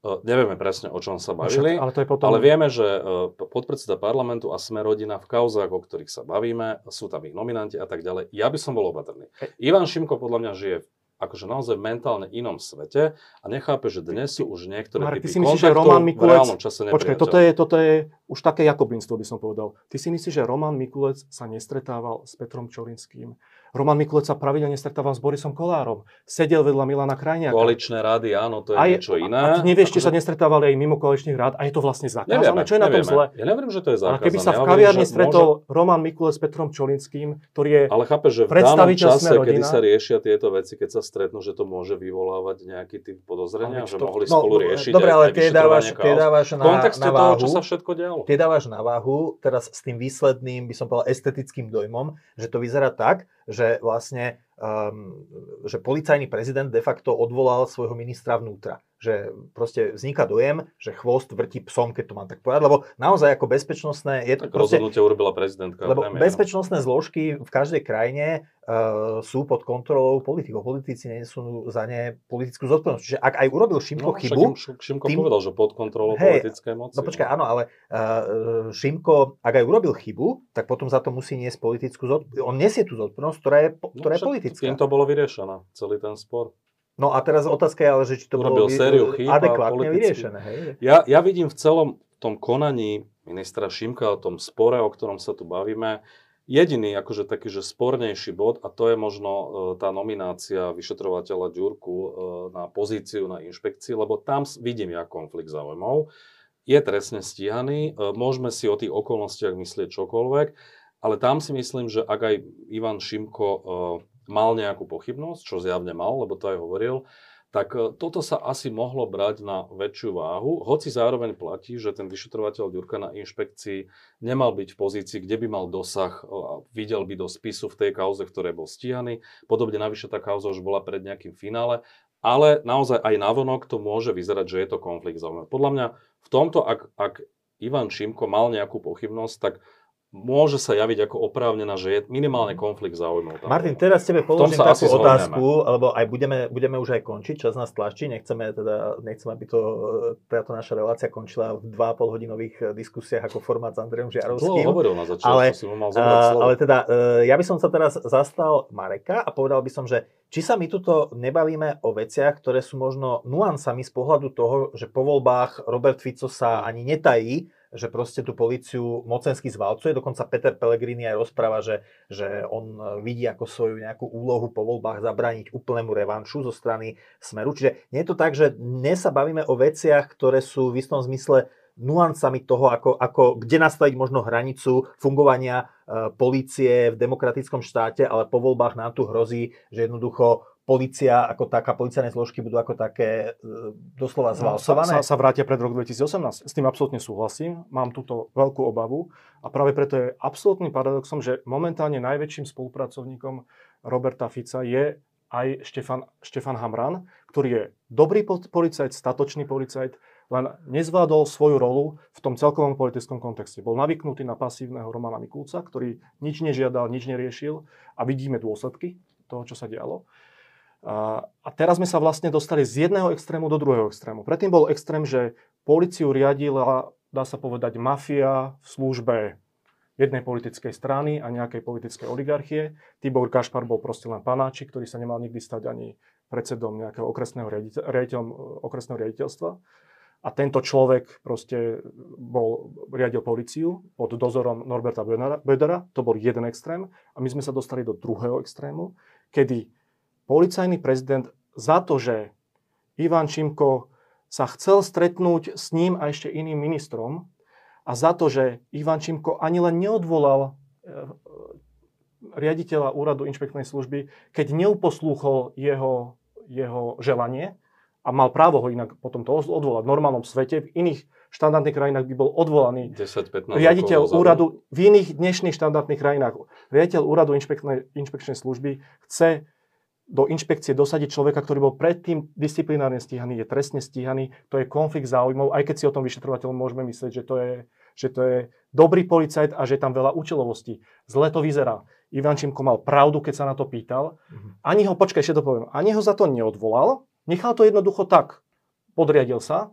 e, nevieme presne, o čom sa No však, bavili. ale to je potom... Ale vieme, že e, podpredseda parlamentu a sme rodina v kauzách, o ktorých sa bavíme, sú tam ich nominanti a tak ďalej. Ja by som bol opatrný. Ivan Šimko podľa mňa žije v akože naozaj v mentálne inom svete a nechápe, že dnes sú už niektoré Marek, ty typy si myslíš, že Roman v Mikulec... reálnom čase Počkaj, toto je, toto je už také jakobinstvo, by som povedal. Ty si myslíš, že Roman Mikulec sa nestretával s Petrom Čolinským Roman Mikulec sa pravidelne stretával s Borisom Kolárom. Sedel vedľa Milana Krajniaka. Koaličné rady, áno, to je Aj- niečo iné. A ty nevieš, či sa Akože- nestretávali aj mimo koaličných rád a je to vlastne zakázané. Nevieme, Čo je na tom nevieme. zle? Ja neviem, že to je zakázané. keby sa v Ja kaviarni že stretol Roman Mikulec s Petrom Čolinským, ktorý je... Ale chápeš, že v danom čase, kedy sa riešia tieto veci, keď sa stretnú, že to môže vyvolávať nejaký typ podozrenia, že to- mohli No, spolu riešiť dobre, ale tie dávaš, tie dávaš na, na toho, váhu. čo sa všetko dialo. Tie dávaš na váhu teraz s tým výsledným, by som povedal, estetickým dojmom, že to vyzerá tak, že vlastne um, že policajný prezident de facto odvolal svojho ministra vnútra. Že proste vzniká dojem, že chvost vrti psom, keď to mám tak povedať, lebo naozaj ako bezpečnostné je to Tak proste, rozhodnutie urobila prezidentka. lebo premiér. bezpečnostné zložky v každej krajine uh, sú pod kontrolou politikov. Politici nesú za ne politickú zodpovednosť. Čiže ak aj urobil Šimko No, chybu, Šimko tým- povedal, že pod kontrolou Hej, politickej moci. No počkaj, áno, ale uh, Šimko, ak aj urobil chybu, tak potom za to musí niesť politickú zodpovednosť. On nesie tú zodpovednosť, ktorá je, No, ktorá je však politická. Tým to bolo vyriešené, celý ten spor. No a teraz otázka je ale, že či to Urobil bolo sériu chýb adekvátne vyriešené. Hej? Ja, ja vidím v celom tom konaní ministra Šimka o tom spore, o ktorom sa tu bavíme, jediný akože taký, že spornejší bod a to je možno e, tá nominácia vyšetrovateľa Ďurku e, na pozíciu na inšpekcii, lebo tam vidím ja konflikt záujmov. Je trestne stíhaný, e, môžeme si o tých okolnostiach myslieť čokoľvek, ale tam si myslím, že ak aj Ivan Šimko mal nejakú pochybnosť, čo zjavne mal, lebo to aj hovoril, tak e, toto sa asi mohlo brať na väčšiu váhu, hoci zároveň platí, že ten vyšetrovateľ Ďurka na inšpekcii nemal byť v pozícii, kde by mal dosah e, videl by do spisu v tej kauze, v ktorej bol stíhaný. Podobne navyše tá kauza už bola pred nejakým finále, ale naozaj aj navonok to môže vyzerať, že je to konflikt záujmov. Podľa mňa v tomto, ak, ak Ivan Šimko mal nejakú pochybnosť, tak môže sa javiť ako oprávnená, že je minimálne konflikt záujmov. tam. Martin, teraz tebe položím takú zhodneme. otázku, lebo aj budeme, budeme už aj končiť, čas nás tlačí, nechceme teda, nechcem, aby to, táto naša relácia končila v 2,5 hodinových eh, diskusiách ako formát s Andrejom Dlho Žiarovským. hovoril na začiatku, ale, si mu mal slovo. ale teda, e, ja by som sa teraz zastal Mareka a povedal by som, že či sa my tuto nebavíme o veciach, ktoré sú možno nuansami z pohľadu toho, že po voľbách Robert Fico sa ani netají, že proste tú políciu mocensky zvalcuje. Dokonca Peter Pellegrini aj rozpráva, že, že on vidí ako svoju nejakú úlohu po voľbách zabrániť úplnému revanšu zo strany Smeru. Čiže nie je to tak, že dnes sa bavíme o veciach, ktoré sú v istom zmysle nuancami toho, ako, ako, kde nastaviť možno hranicu fungovania e, polície v demokratickom štáte, ale po voľbách nám tu hrozí, že jednoducho policia ako taká, policajné zložky budú ako také e, doslova zvalsované. Sa, sa, sa vrátia pred rok 2018. S tým absolútne súhlasím. Mám túto veľkú obavu a práve preto je absolútnym paradoxom, že momentálne najväčším spolupracovníkom Roberta Fica je aj Štefan, Štefan Hamran, ktorý je dobrý po- policajt, statočný policajt, len nezvládol svoju rolu v tom celkovom politickom kontexte. Bol navyknutý na pasívneho Romana Mikulca, ktorý nič nežiadal, nič neriešil a vidíme dôsledky toho, čo sa dialo. A, teraz sme sa vlastne dostali z jedného extrému do druhého extrému. Predtým bol extrém, že policiu riadila, dá sa povedať, mafia v službe jednej politickej strany a nejakej politickej oligarchie. Tibor Kašpar bol proste len panáčik, ktorý sa nemal nikdy stať ani predsedom nejakého okresného, riaditeľ, okresného riaditeľstva. A tento človek proste bol, riadil policiu pod dozorom Norberta Bödera. To bol jeden extrém. A my sme sa dostali do druhého extrému, kedy policajný prezident za to, že Ivan Šimko sa chcel stretnúť s ním a ešte iným ministrom a za to, že Ivan Šimko ani len neodvolal e, riaditeľa úradu inšpektnej služby, keď neuposlúchol jeho, jeho želanie a mal právo ho inak potom to odvolať v normálnom svete, v iných štandardných krajinách by bol odvolaný 10-15 riaditeľ úradu v iných dnešných štandardných krajinách. Riaditeľ úradu inšpekčnej, inšpekčnej služby chce do inšpekcie dosadiť človeka, ktorý bol predtým disciplinárne stíhaný, je trestne stíhaný, to je konflikt záujmov, aj keď si o tom vyšetrovateľom môžeme myslieť, že to je, že to je dobrý policajt a že je tam veľa účelovosti. Zle to vyzerá. Ivan Čimko mal pravdu, keď sa na to pýtal. Ani ho, počkaj, ešte to poviem, ani ho za to neodvolal, nechal to jednoducho tak. Podriadil sa.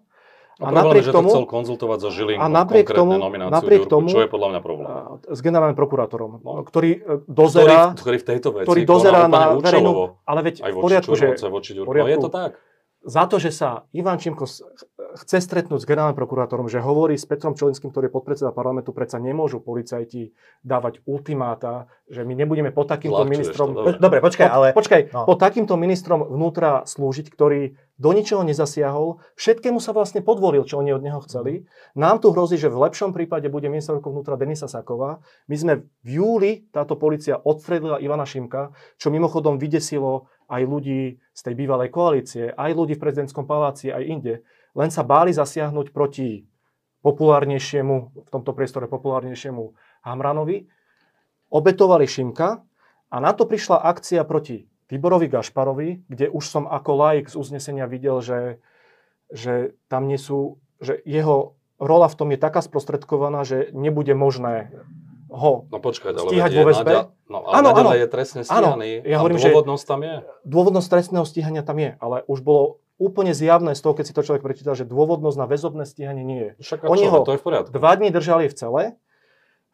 A, a napriek je, že tomu, to chcel konzultovať so Žilinkom, a napriek tomu, nomináciu napriek tomu, čo je podľa mňa problém. S generálnym prokurátorom, No. ktorý e, dozerá, ktorý, ktorý v tejto veci ktorý dozerá na účelovo. verejnú... Ale veď Aj v voči poriadku, že... Voči Ďurku. No je to tak. Za to, že sa Ivan Čimko chce stretnúť s generálnym prokurátorom, že hovorí s Petrom Čelinským, ktorý je podpredseda parlamentu, predsa nemôžu policajti dávať ultimáta, že my nebudeme pod takýmto Tlačuješ ministrom... to, dobre. Po- Dobre, počkaj, ale... Počkaj, No. pod takýmto ministrom vnútra slúžiť, ktorý do ničoho nezasiahol, všetkému sa vlastne podvolil, čo oni od neho chceli. Nám tu hrozí, že v lepšom prípade bude ministerkou vnútra Denisa Saková. My sme v júli, táto policia odstredila Ivana Šimka, čo mimochodom vydesilo aj ľudí z tej bývalej koalície, aj ľudí v prezidentskom paláci, aj inde. Len sa báli zasiahnuť proti populárnejšiemu, v tomto priestore populárnejšiemu Hamranovi. Obetovali Šimka a na to prišla akcia proti Tiborovi Gašparovi, kde už som ako laik z uznesenia videl, že, že tam nie sú, že jeho rola v tom je taká sprostredkovaná, že nebude možné ho No počkaj, ale Stíhať vo väzbe? No, ale Áno, áno. je trestne Áno, stíhaný. ja a hovorím, že- dôvodnosť tam je. dôvodnosť trestného stíhania tam je, ale už bolo úplne zjavné z toho, keď si to človek prečítal, že dôvodnosť na väzobné stíhanie nie je. Však Oni čo, ho to je v poriadku. Dva dní držali v cele,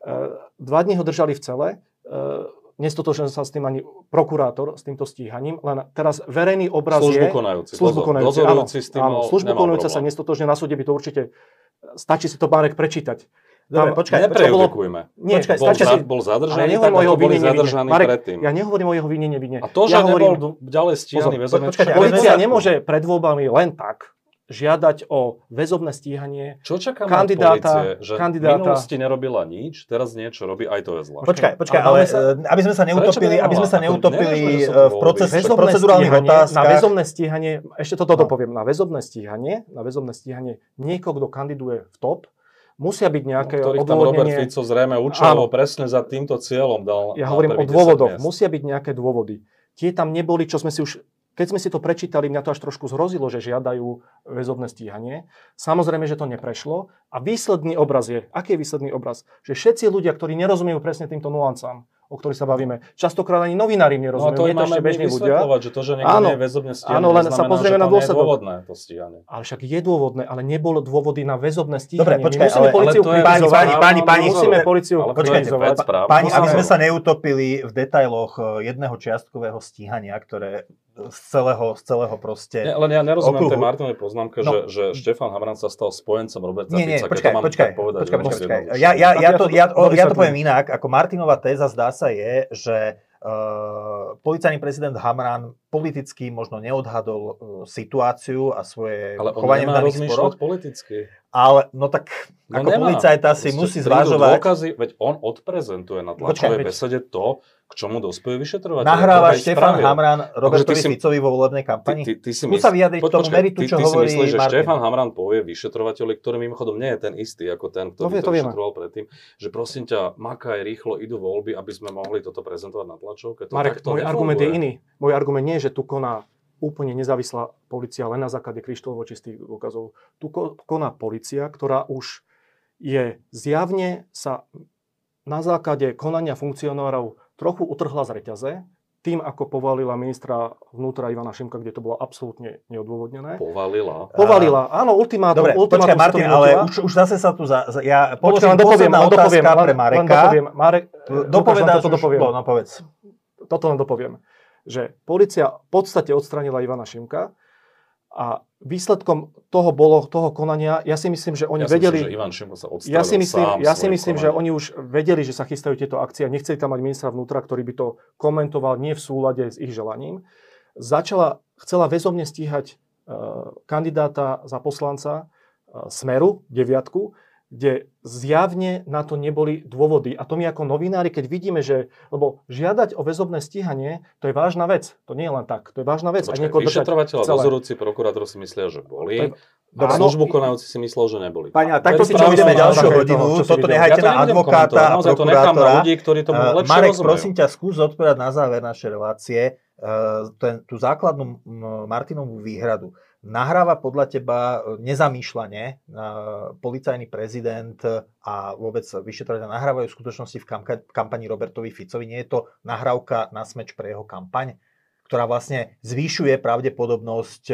e, dva dní ho držali v cele, e, nestotožil sa s tým ani prokurátor, s týmto stíhaním, len teraz verejný obraz Službu je... konajúci. Službu konajúci, áno, dozorujúci s tým áno, mal- službu konajúca sa problém. nestotožne na súde by to určite... Stačí si to, Marek, prečítať. Dobre, počkaj, počkaj. Nie, Počkaj, Bol, stačí za, si... bol zadržaný, ja tak ako boli zadržaní Marek, predtým. ja nehovorím o jeho vine, nevine. A to, že ja nebol hovorím, d- ďalej stíhaný väzobne, Polícia poriadku. nemôže pred voľbami len tak žiadať o väzobné stíhanie. Čo čaká kandidáta- policie? Že kandidáta- v minulosti nerobila nič, teraz niečo robí, aj to je zle. Počkaj, počkaj, Ale sa- e, aby sme sa neutopili, aby sme sa neutopili e, to v, proces, procedurálnych stíhanie, na otázkach. väzobné stíhanie, ešte toto No. dopoviem, na väzobné stíhanie, na väzobné stíhanie niekoho, kto kandiduje v top, musia byť nejaké ktorých tam Robert odôvodnenie. Fico zrejme účelovo presne za týmto cieľom dal Ja hovorím o prvých 10 dôvodoch. miest. Musia byť nejaké dôvody. Tie tam neboli, čo sme si už... Keď sme si to prečítali, mňa to až trošku zhrozilo, že žiadajú väzobné stíhanie. Samozrejme, že to neprešlo. A výsledný obraz je, aký je výsledný obraz? Že všetci ľudia, ktorí nerozumejú presne týmto nuancám, o ktorých sa bavíme, častokrát ani novinári im No a nerozumejú, to im to máme ešte bežní ľudia. že to, že niekto Áno. nie je väzobne stíhaný, Áno, len sa pozrieme na to nie je dôsledok. dôvodné, to stíhanie. Ale však je dôvodné, ale nebolo dôvody na väzobné stíhanie. Dobre, počkaj, musíme ale- policiu ale je- Páni, páni, páni, páni, musíme policiu kritizovať. Páni, aby sme sa neutopili v detailoch e, jedného čiastkového stíhania, ktoré z celého, z celého proste... Nie, len ja nerozumiem okruhu. tej Martinovej poznámke, No. že, že Štefan Hamran sa stal spojencom Roberta Nie, nie, Fica. počkaj, mám počkaj, povedať počkaj, počkaj. Ja, ja, ja, to, ja to ja, o, ja to poviem inak. Ako Martinová téza zdá sa je, že uh, policajný prezident Hamran politicky možno neodhadol uh, situáciu a svoje Ale on chovanie v daných sporoch, politicky. ale no tak No ako nemá. policajta si Proste musí zvažovať, Dôkazy, veď on odprezentuje na Počkaj, tlačovej veď- besede to, k čomu dospejú vyšetrovateľe. nahráva Štefan spravil. Hamran Robertovi ty si- Ficovi vo volebnej Ty, kampani. ty, ty si Skús sa vyjadriť k tomu meritu, ty, čo ty hovorí si myslíš, že Martin. Štefan Hamran povie vyšetrovateľi, ktorý mimochodom nie je ten istý ako ten, No ktorý vie, to to vyšetroval predtým, že prosím ťa, makaj rýchlo, idú voľby, aby sme mohli toto prezentovať na tlačovke. To Marek, môj nefunguje. argument je iný. Môj argument nie je, že tu koná úplne nezávislá policia len na základe kryštálovo čistých dôkazov. Tu ko- koná policia, ktorá už je zjavne sa na základe konania funkcionárov trochu utrhla z reťaze, tým, ako povalila ministra vnútra Ivana Šimka, kde to bolo absolútne neodôvodnené. Povalila. Povalila, áno, ultimátum. Dobre, ultimátum počkaj to Martin, ale už, už zase sa tu za, za ja Počkaj, položím len dopoviem, len dopoviem, otázka len, pre len Mareka. dopoviem. Marek, Dopovedáš Lukáš, len toto už, dopoviem. no, povedz. toto len dopoviem, že policia v podstate odstranila Ivana Šimka a výsledkom toho bolo, toho konania, ja si myslím, že oni ja vedeli... Myslím, že Ivan Šimko sa ja si myslím, sám ja si myslím že oni už vedeli, že sa chystajú tieto akcie a nechceli tam mať ministra vnútra, ktorý by to komentoval nie v súlade s ich želaním. Začala, chcela väzobne stíhať uh, kandidáta za poslanca uh, Smeru, deviatku, kde zjavne na to neboli dôvody. A to my ako novinári, keď vidíme, že... Lebo žiadať o väzobné stíhanie, to je vážna vec. To nie je len tak. To je vážna vec. A Počkaj, vyšetrovateľ a dozorujúci prokurátor si myslia, že je- boli. Dobre, A službu konajúci si myslel, že neboli. Pani, ale takto To si je čo ideme ďalšiu hodinu, toto videl. nehajte to na advokáta a to nechám na prokurátora. ľudí, ktorí tomu lepšie Marek, rozumejú. prosím ťa, skús odpovedať na záver našej relácie eh, ten, tú základnú Martinovú výhradu. Nahráva podľa teba eh, nezamýšľane eh, policajný prezident a vôbec vyšetrovateľ nahrávajú v skutočnosti v kampani Robertovi Ficovi? Nie je to nahrávka na smeč pre jeho kampaň, ktorá vlastne zvýšuje pravdepodobnosť,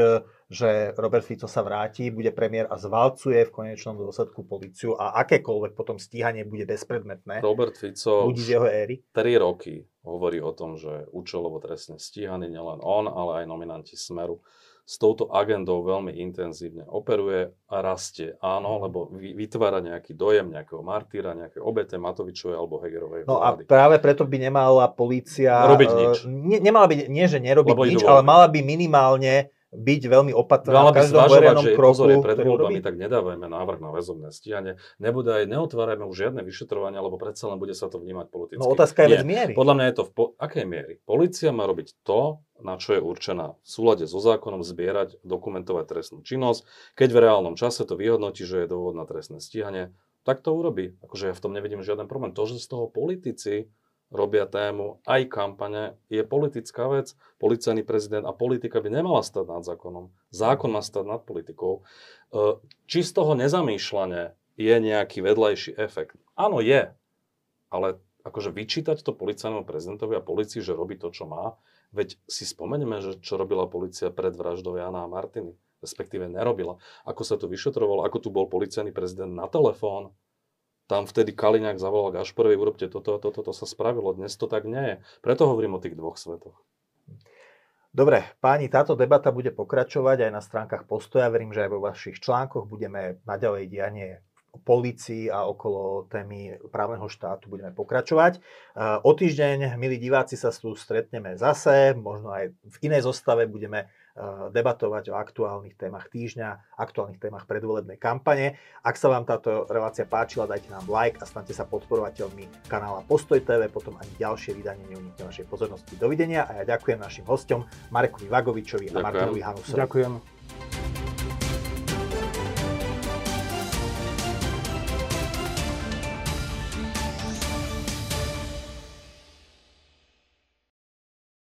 že Robert Fico sa vráti, bude premiér a zvalcuje v konečnom dôsledku policiu a akékoľvek potom stíhanie bude bezpredmetné Robert Fico ľudí z jeho éry? 3 roky hovorí o tom, že účelovo trestne stíhaný nielen on, ale aj nominanti Smeru s touto agendou veľmi intenzívne operuje a rastie. Áno, lebo vytvára nejaký dojem nejakého martýra, nejaké obete Matovičovej alebo Hegerovej No vlády. a práve preto by nemala polícia... Robiť nič. Ne, nemala by, nie, že nerobiť lebo nič, ale mala by minimálne byť veľmi opatrná Mala v každom verejnom že kroku, pozor, pred voľbami, tak nedávajme návrh na väzobné stíhanie. Nebude aj, neotvárajme už žiadne vyšetrovanie, lebo predsa len bude sa to vnímať politicky. No otázka je vec miery. Podľa mňa je to v po- akej miery. Polícia má robiť to, na čo je určená v súlade so zákonom zbierať, dokumentovať trestnú činnosť. Keď v reálnom čase to vyhodnotí, že je dôvod na trestné stíhanie, tak to urobí. Akože ja v tom nevidím žiaden problém. To, že z toho politici robia tému, aj kampane, je politická vec. Policajný prezident a politika by nemala stať nad zákonom. Zákon má stať nad politikou. E, či z toho nezamýšľania je nejaký vedľajší efekt? Áno, je. Ale akože vyčítať to policajnému prezidentovi a policii, že robí to, čo má, veď si spomenieme, že čo robila policia pred vraždou Jana a Martiny respektíve nerobila. Ako sa to vyšetrovalo, ako tu bol policajný prezident na telefón, tam vtedy Kaliňák zavolal Gašporovi, urobte toto, toto, toto sa spravilo. Dnes to tak nie je. Preto hovorím o tých dvoch svetoch. Dobre, páni, táto debata bude pokračovať aj na stránkach postoja. Verím, že aj vo vašich článkoch budeme naďalej dianie o policii a okolo témy právneho štátu budeme pokračovať. O týždeň, milí diváci, sa tu stretneme zase, možno aj v inej zostave budeme debatovať o aktuálnych témach týždňa, aktuálnych témach predvolebnej kampane. Ak sa vám táto relácia páčila, dajte nám like a stante sa podporovateľmi kanála Postoj TV, potom ani ďalšie vydanie neunikne vašej pozornosti. Dovidenia a ja ďakujem našim hostom Marekovi Vagovičovi a Martinovi Hanusovi. Ďakujem.